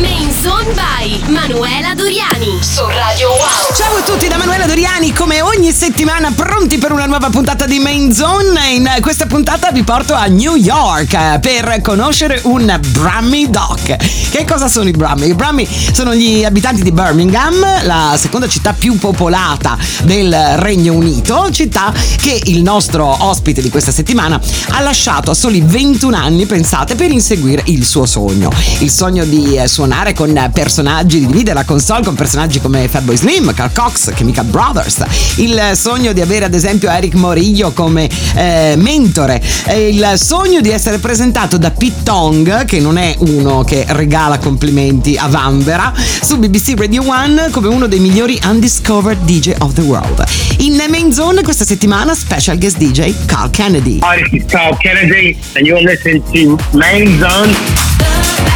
Main Zone by Manuela Doriani su Radio Wow. Ciao a tutti da Manuela Doriani, come ogni settimana pronti per una nuova puntata di Main Zone. In questa puntata vi porto a New York eh, per conoscere un Brummy Doc. Che cosa sono i Brummy? I Brummy sono gli abitanti di Birmingham, la seconda città più popolata del Regno Unito, città che il nostro ospite di questa settimana ha lasciato a soli 21 anni, pensate, per inseguire il suo sogno. Il sogno di eh, suonare con personaggi, di dividere la console con personaggi come Fatboy Slim, Carl Cox, Chemical Brothers, il sogno di avere ad esempio Eric Morillo come eh, mentore, il sogno di essere presentato da Pete Tong, che non è uno che regala complimenti a Vanvera, su BBC Radio 1 come uno dei migliori undiscovered DJ of the world. In Main Zone questa settimana special guest DJ Carl Kennedy. Hi, this is Carl Kennedy, and you're listening to Main Zone.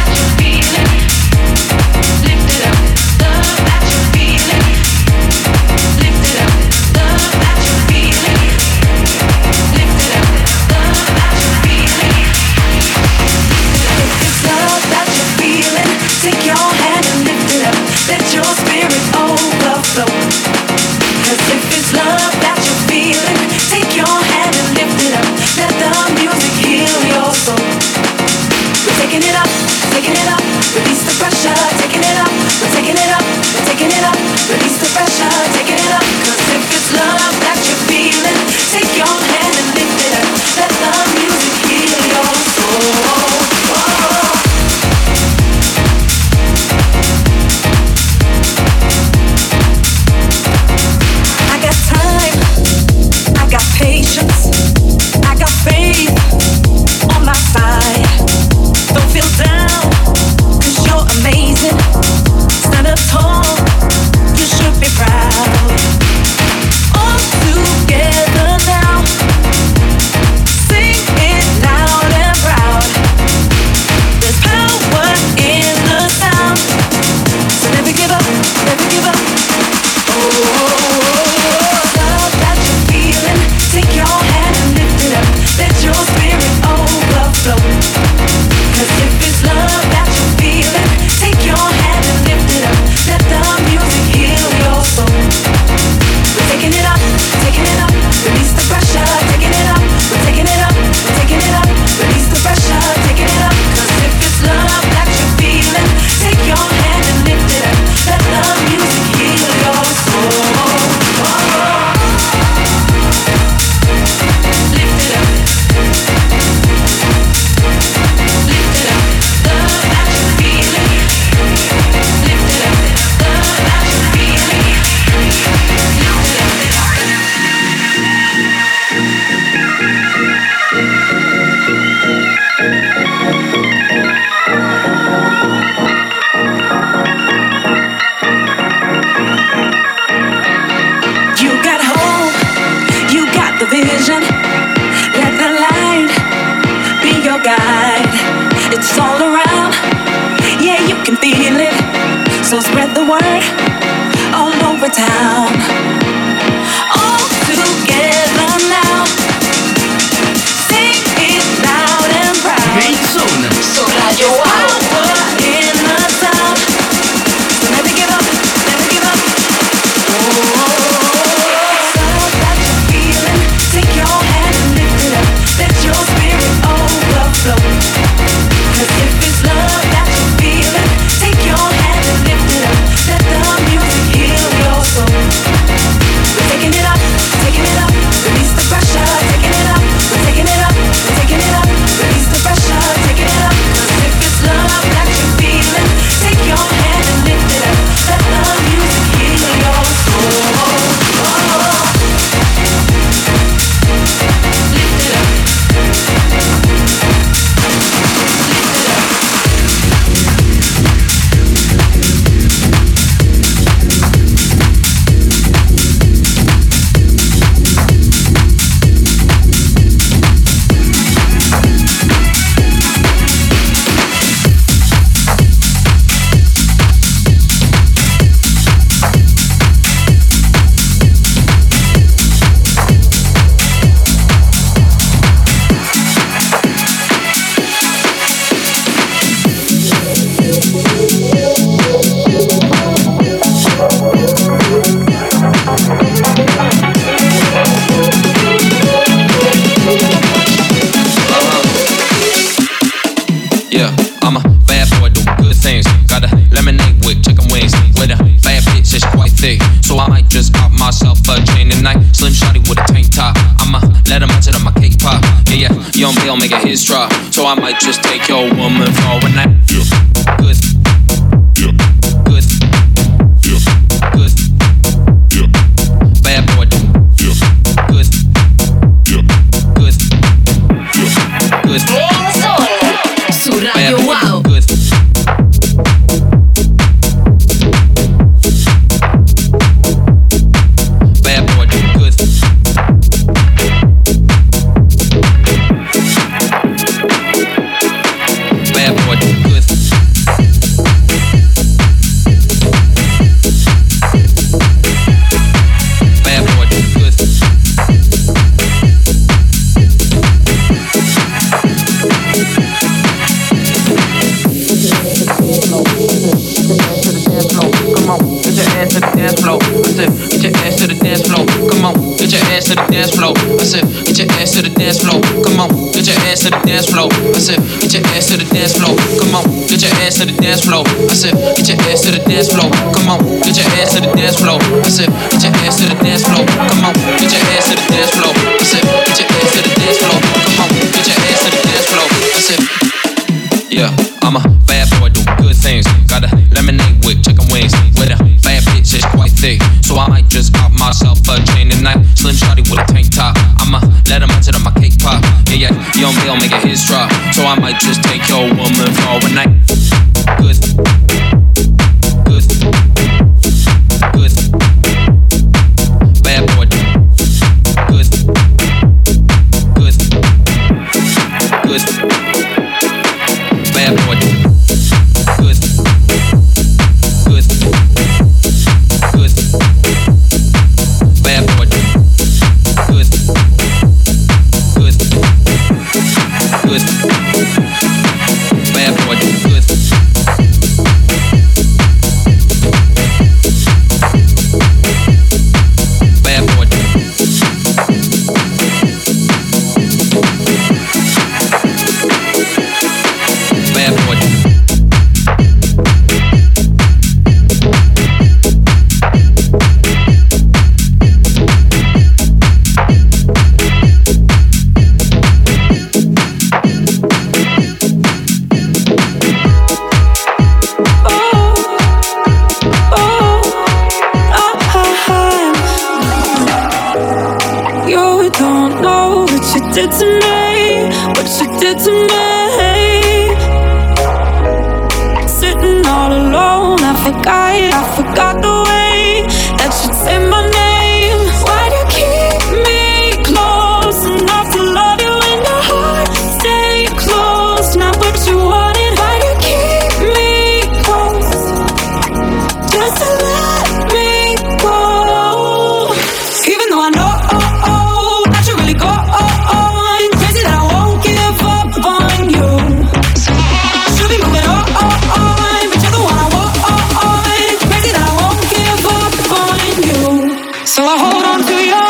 you.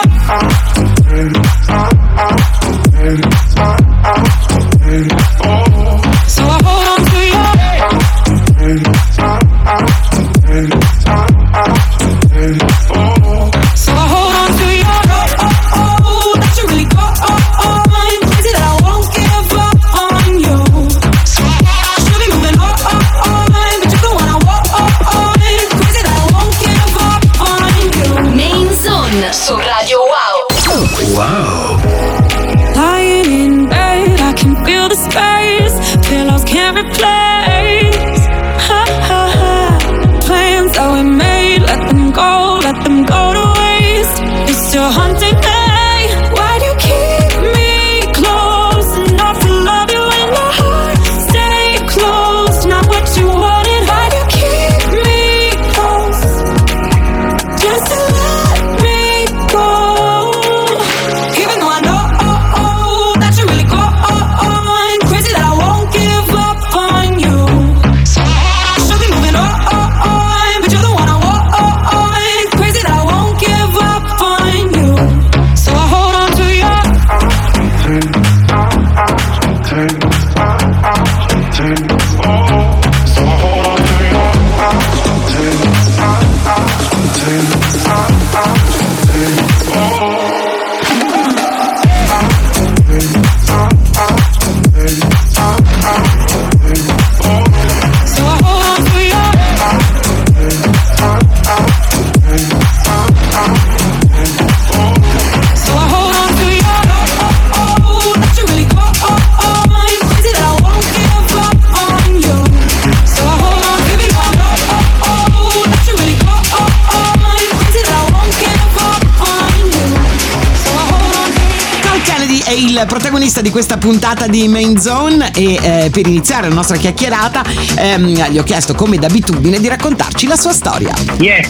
Di questa puntata di Main Zone e eh, per iniziare la nostra chiacchierata ehm, gli ho chiesto come d'abitudine di raccontarci la sua storia. Yes.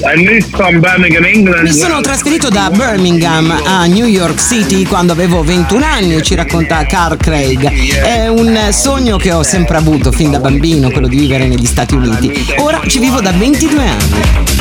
Mi sono trasferito da Birmingham a New York City quando avevo 21 anni, ci racconta Carl Craig. È un sogno che ho sempre avuto fin da bambino, quello di vivere negli Stati Uniti. Ora ci vivo da 22 anni.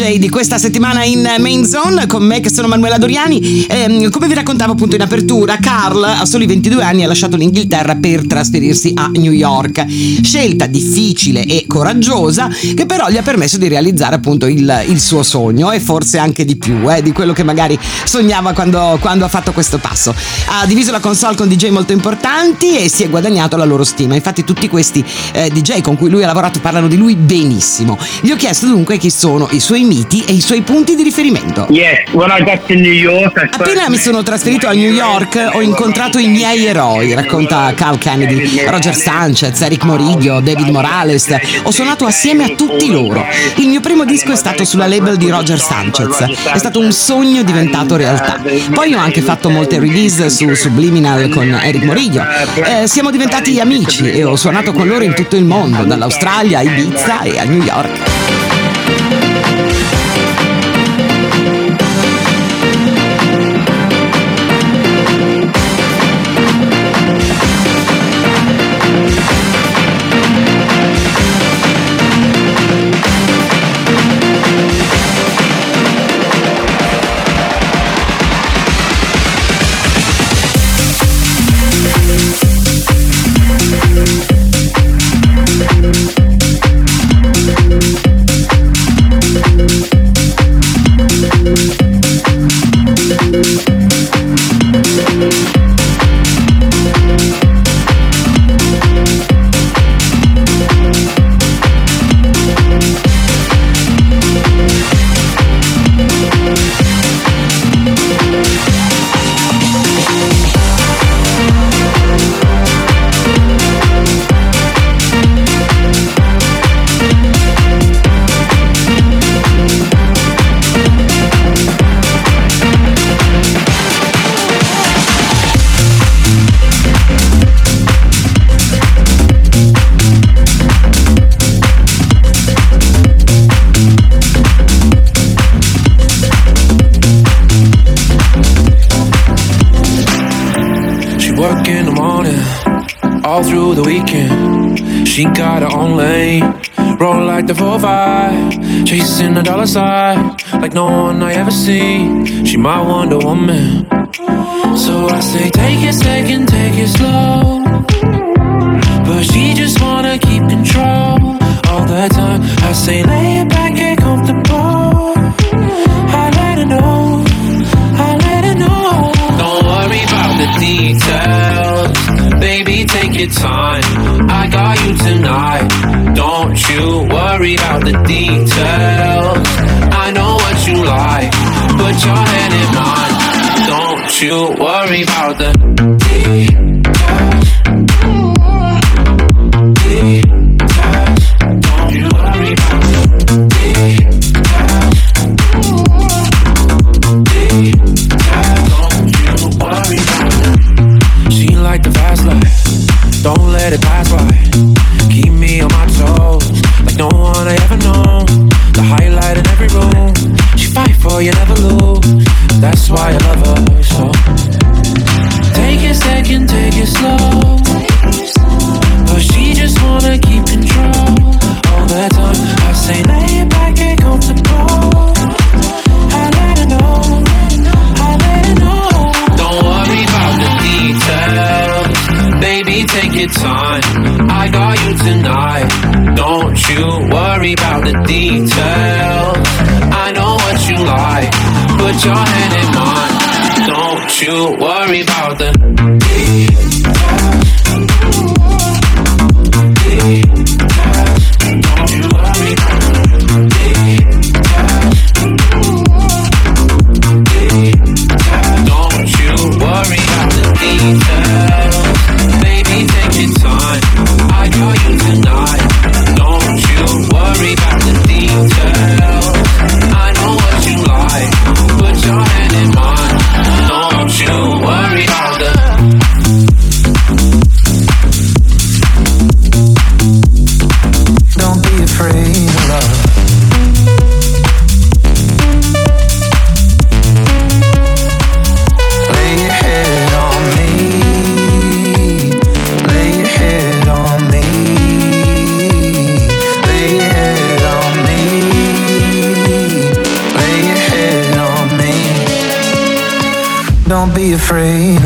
Di questa settimana in Main Zone con me che sono Manuela Doriani. Ehm, come vi raccontavo appunto in apertura, Carl a soli 22 anni ha lasciato l'Inghilterra per trasferirsi a New York. Scelta difficile e coraggiosa che però gli ha permesso di realizzare appunto il, il suo sogno e forse anche di più eh, di quello che magari sognava quando, quando ha fatto questo passo. Ha diviso la console con DJ molto importanti e si è guadagnato la loro stima. Infatti tutti questi eh, DJ con cui lui ha lavorato parlano di lui benissimo. Gli ho chiesto dunque chi sono i suoi miti e i suoi punti di riferimento. Appena mi sono trasferito a New York ho incontrato i miei eroi, racconta Carl Kennedy, Roger Sanchez, Eric Moriglio, David Morales. Ho suonato assieme a tutti loro. Il mio primo disco è stato sulla label di Roger Sanchez. È stato un sogno diventato realtà. Poi ho anche fatto molte release su Subliminal con Eric Moriglio. Eh, siamo diventati amici e ho suonato con loro in tutto il mondo, dall'Australia a Ibiza e a New York. Chasing the dollar sign like no one I ever seen. She my Wonder Woman, so I say take it second, take it slow. But she just wanna keep control all the time. I say lay it back, get comfortable. I let her know, I let her know. Don't worry about the details. Baby, take your time. I got you tonight. Don't you worry about the details. I know what you like. Put your hand in mine. Don't you worry about the be afraid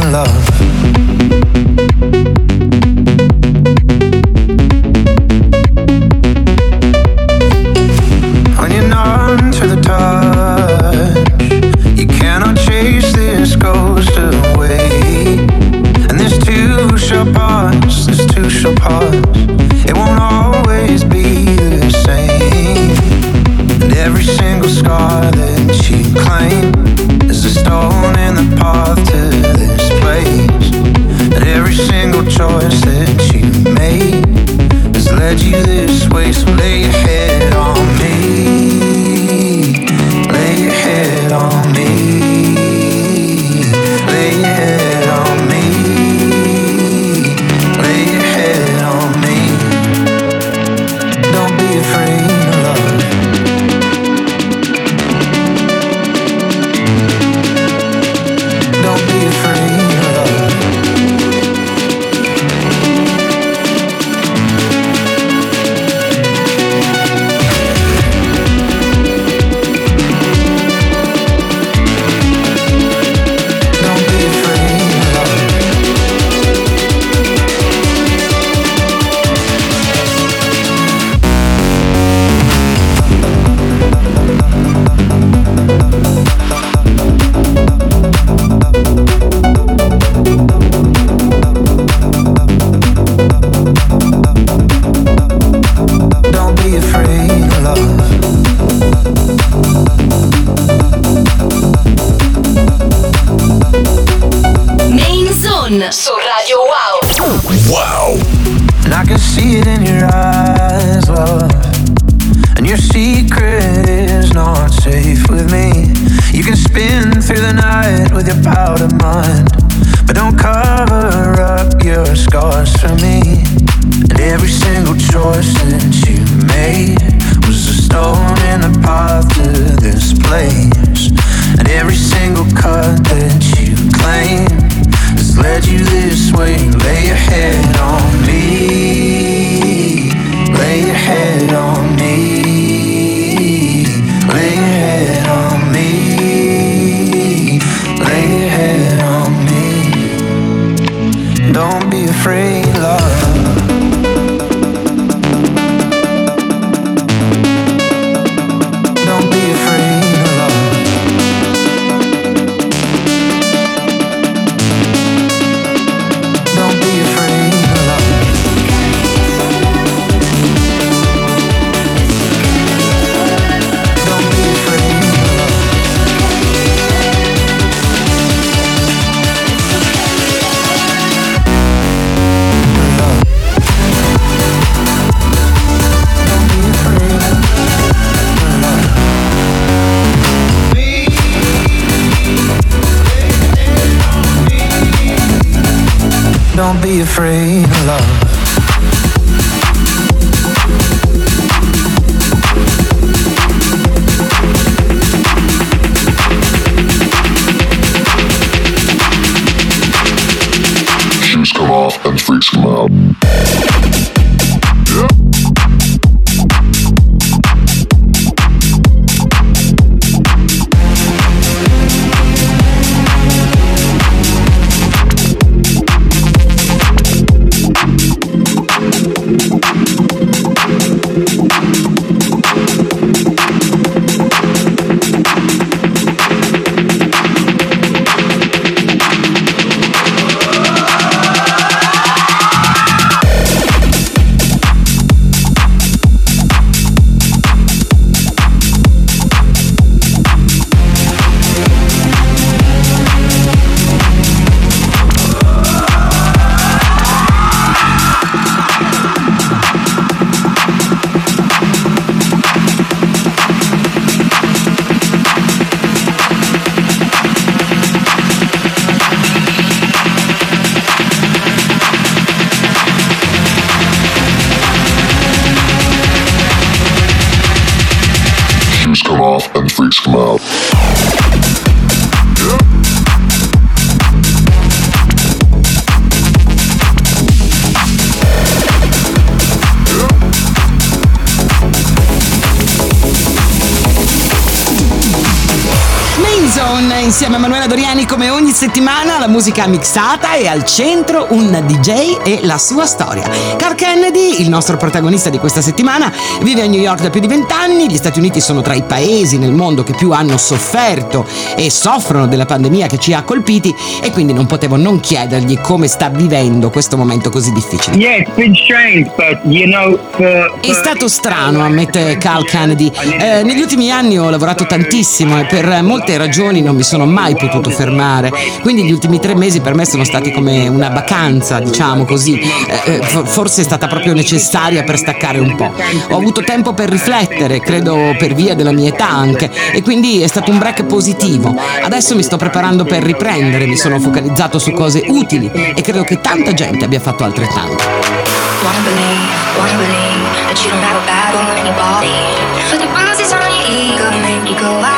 insieme a Manuela Doriani come ogni settimana la musica mixata e al centro un DJ e la sua storia. Carl Kennedy, il nostro protagonista di questa settimana, vive a New York da più di vent'anni, gli Stati Uniti sono tra i paesi nel mondo che più hanno sofferto e soffrono della pandemia che ci ha colpiti e quindi non potevo non chiedergli come sta vivendo questo momento così difficile. Yeah, it's been strange, but you know, for, È stato strano, ammette Carl Kennedy. Eh, negli ultimi anni ho lavorato tantissimo e per molte ragioni non mi sono mai potuto fermare. Quindi gli ultimi tre mesi per me sono stati come una vacanza, diciamo così. Eh, eh, for- forse è stata proprio necessaria per staccare un po'. Ho avuto tempo per riflettere, credo per via della mia età anche, e quindi è stato un break positivo. Adesso mi sto preparando per riprendere, mi sono focalizzato su cose utili e credo che tanta gente abbia fatto altrettanto. Wanna believe, wanna believe that you don't have a battle on anybody. But the bruises on your ego make you go ah,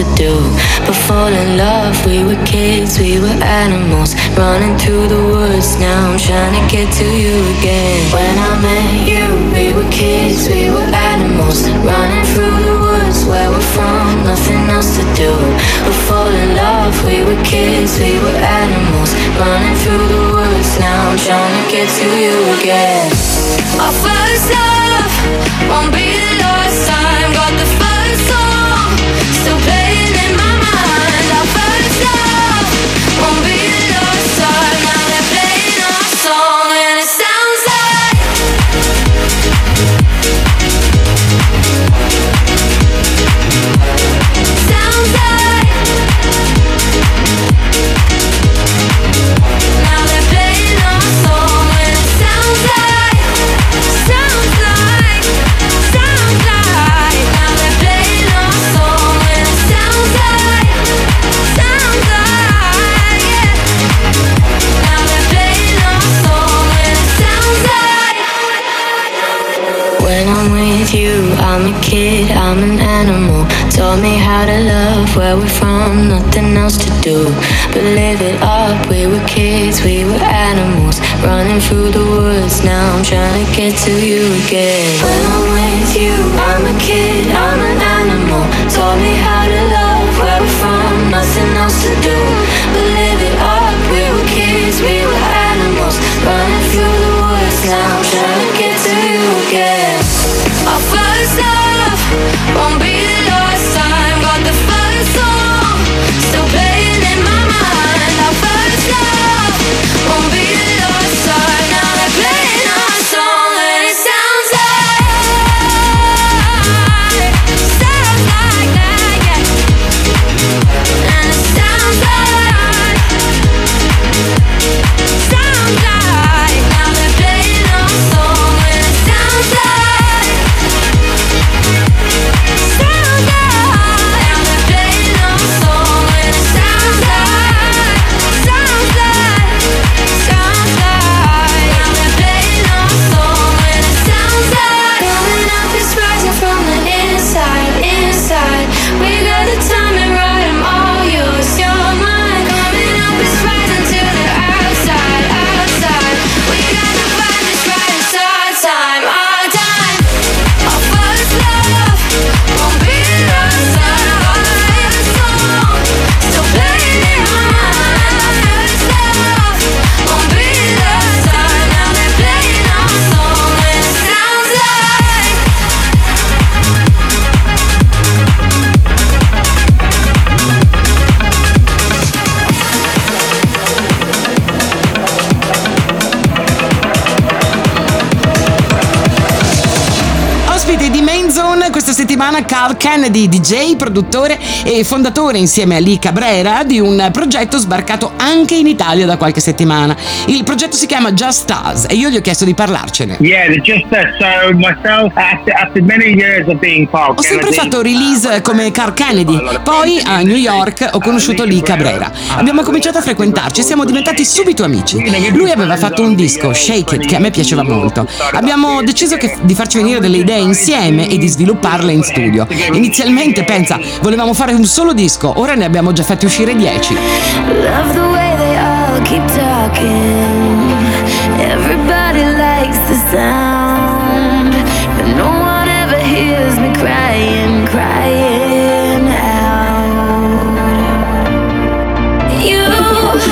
to do. But fall in love, we were kids, we were animals, running through the woods. Now I'm trying to get to you again. When I met you, we were kids, we were animals, running through the woods where we're from, nothing else to do. But fall in love, we were kids, we were animals, running through the woods. Now I'm trying to get to you again. Our first love won't be the last time. Got the first song Taught me how to love where we're from, nothing else to do. But live it up, we were kids, we were animals. Running through the woods, now I'm trying to get to you again. When I'm with you, I'm a kid, I'm an animal. Taught me how to love where we're from, nothing else to do. But live it up, we were kids, we Carl Kennedy, DJ, produttore e fondatore insieme a Lee Cabrera di un progetto sbarcato anche in Italia da qualche settimana. Il progetto si chiama Just Us e io gli ho chiesto di parlarcene. Yeah, just uh, so myself after, after many years of being Carl Ho sempre fatto release come Carl Kennedy, poi a New York ho conosciuto Lee Cabrera. Abbiamo cominciato a frequentarci e siamo diventati subito amici. Lui aveva fatto un disco, Shake It, che a me piaceva molto. Abbiamo deciso che- di farci venire delle idee insieme e di svilupparle in studio. Inizialmente, pensa, volevamo fare un solo disco, ora ne abbiamo già fatti uscire dieci. Love the way they all keep talking. Everybody likes the sound, but no one ever hears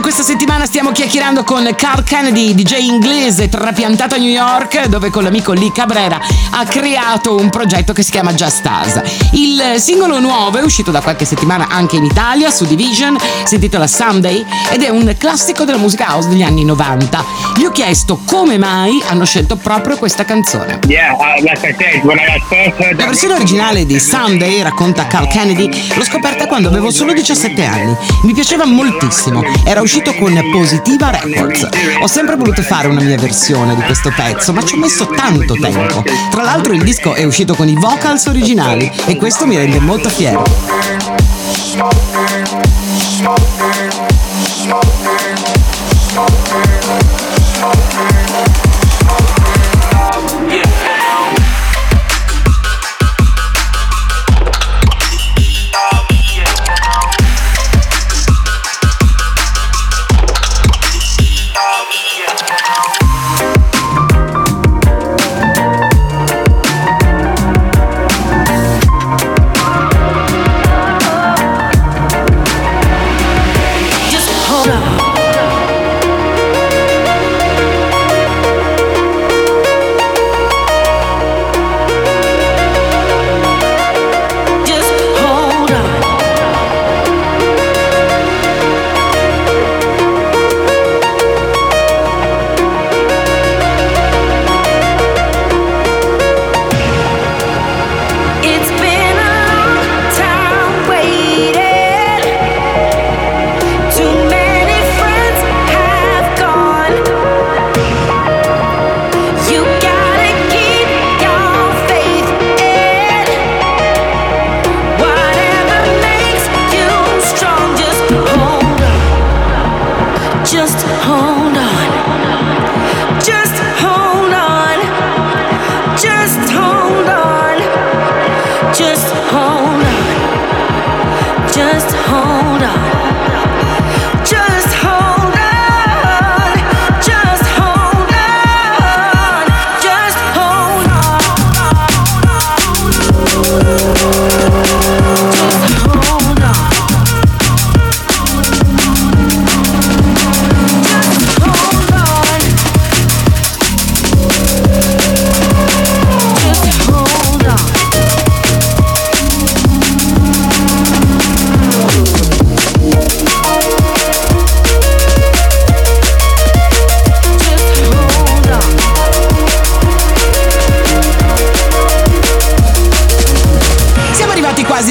Questa settimana settimana stiamo chiacchierando con Carl Kennedy, DJ inglese trapiantato a New York, dove con l'amico Lee Cabrera ha creato un progetto che si chiama Just Us. Il singolo nuovo è uscito da qualche settimana anche in Italia su Division, si intitola Sunday ed è un classico della musica house degli anni 90. Gli ho chiesto come mai hanno scelto proprio questa canzone. Yeah, uh, like I said, when I first heard La versione originale di Sunday, racconta Carl Kennedy, l'ho scoperta quando avevo solo 17 anni. Mi piaceva moltissimo. Era uscito con Positiva Records. Ho sempre voluto fare una mia versione di questo pezzo, ma ci ho messo tanto tempo. Tra l'altro il disco è uscito con i vocals originali e questo mi rende molto fiero.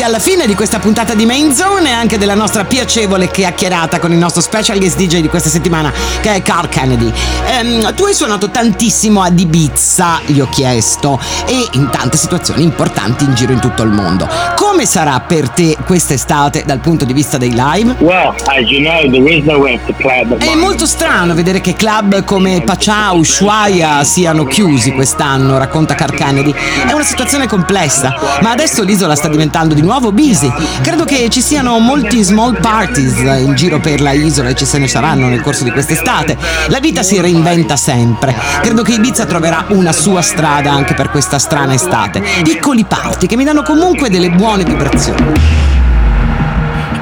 Alla fine di questa puntata di Main Zone e anche della nostra piacevole chiacchierata con il nostro special guest DJ di questa settimana che è Carl Kennedy. Ehm, tu hai suonato tantissimo ad Ibiza, gli ho chiesto, e in tante situazioni importanti in giro in tutto il mondo. Come sarà per te quest'estate dal punto di vista dei live? Well, as you know, there is nowhere to play at the È molto strano vedere che club come Pachá, Ushuaia siano chiusi quest'anno, racconta Carl Kennedy. È una situazione complessa, ma adesso l'isola sta diventando di nuovo busy. Credo che ci siano molti small parties in giro per la isola e ci se ne saranno nel corso di quest'estate. La vita si reinventa sempre. Credo che Ibiza troverà una sua strada anche per questa strana estate. Piccoli party che mi danno comunque delle buone vibrazioni.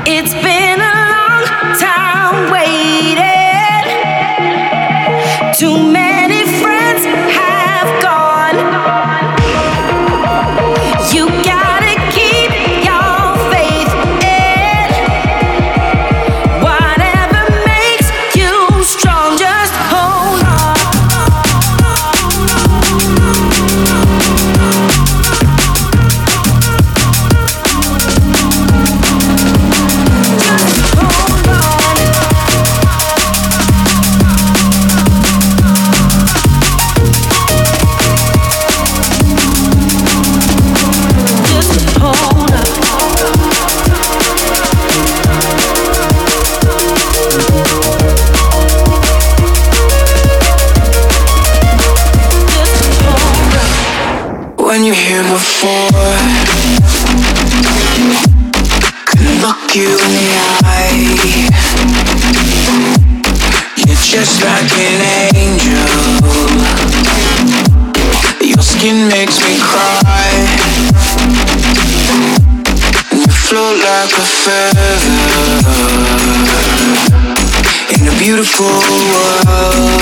It's been a long time waiting. Too many look you in the eye. You're just like an angel. Your skin makes me cry. And you float like a feather. In a beautiful world.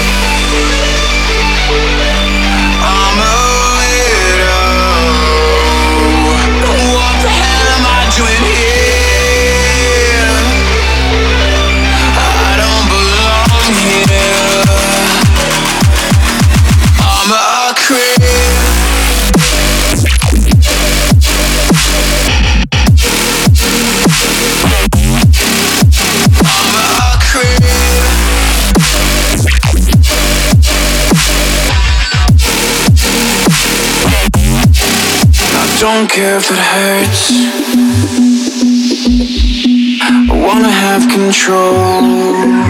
care if it hurts. I wanna have control.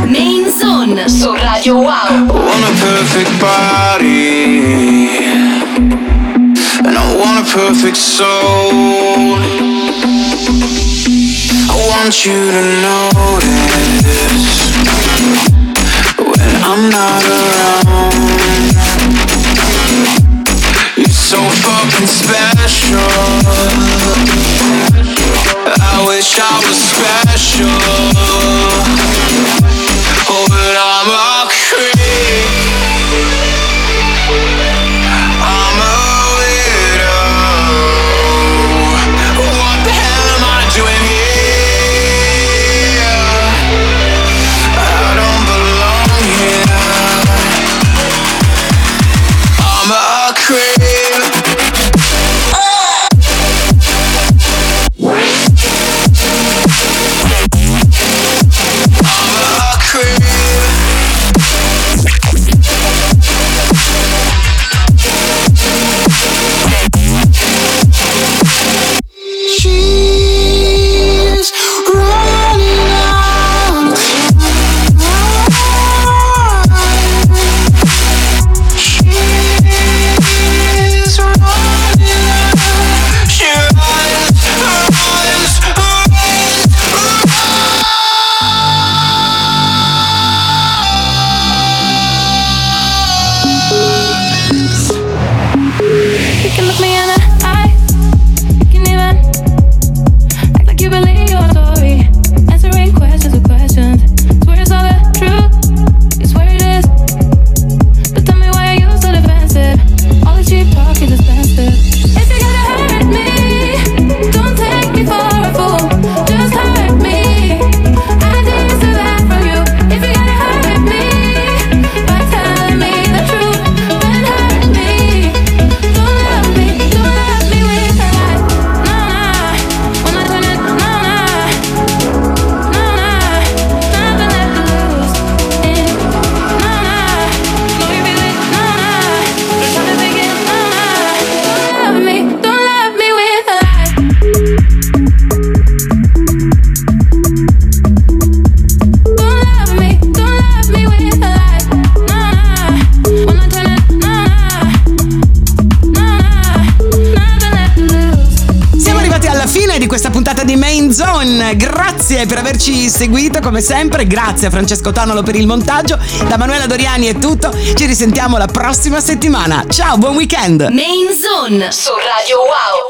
Main Zone su Radio Wow. I want a perfect body. And I want a perfect soul. I want you to notice when I'm not around. fucking special. I wish I was special. averci seguito come sempre. Grazie a Francesco Tonolo per il montaggio. Da Manuela Doriani è tutto. Ci risentiamo la prossima settimana. Ciao, buon weekend. Main Zone su Radio Wow.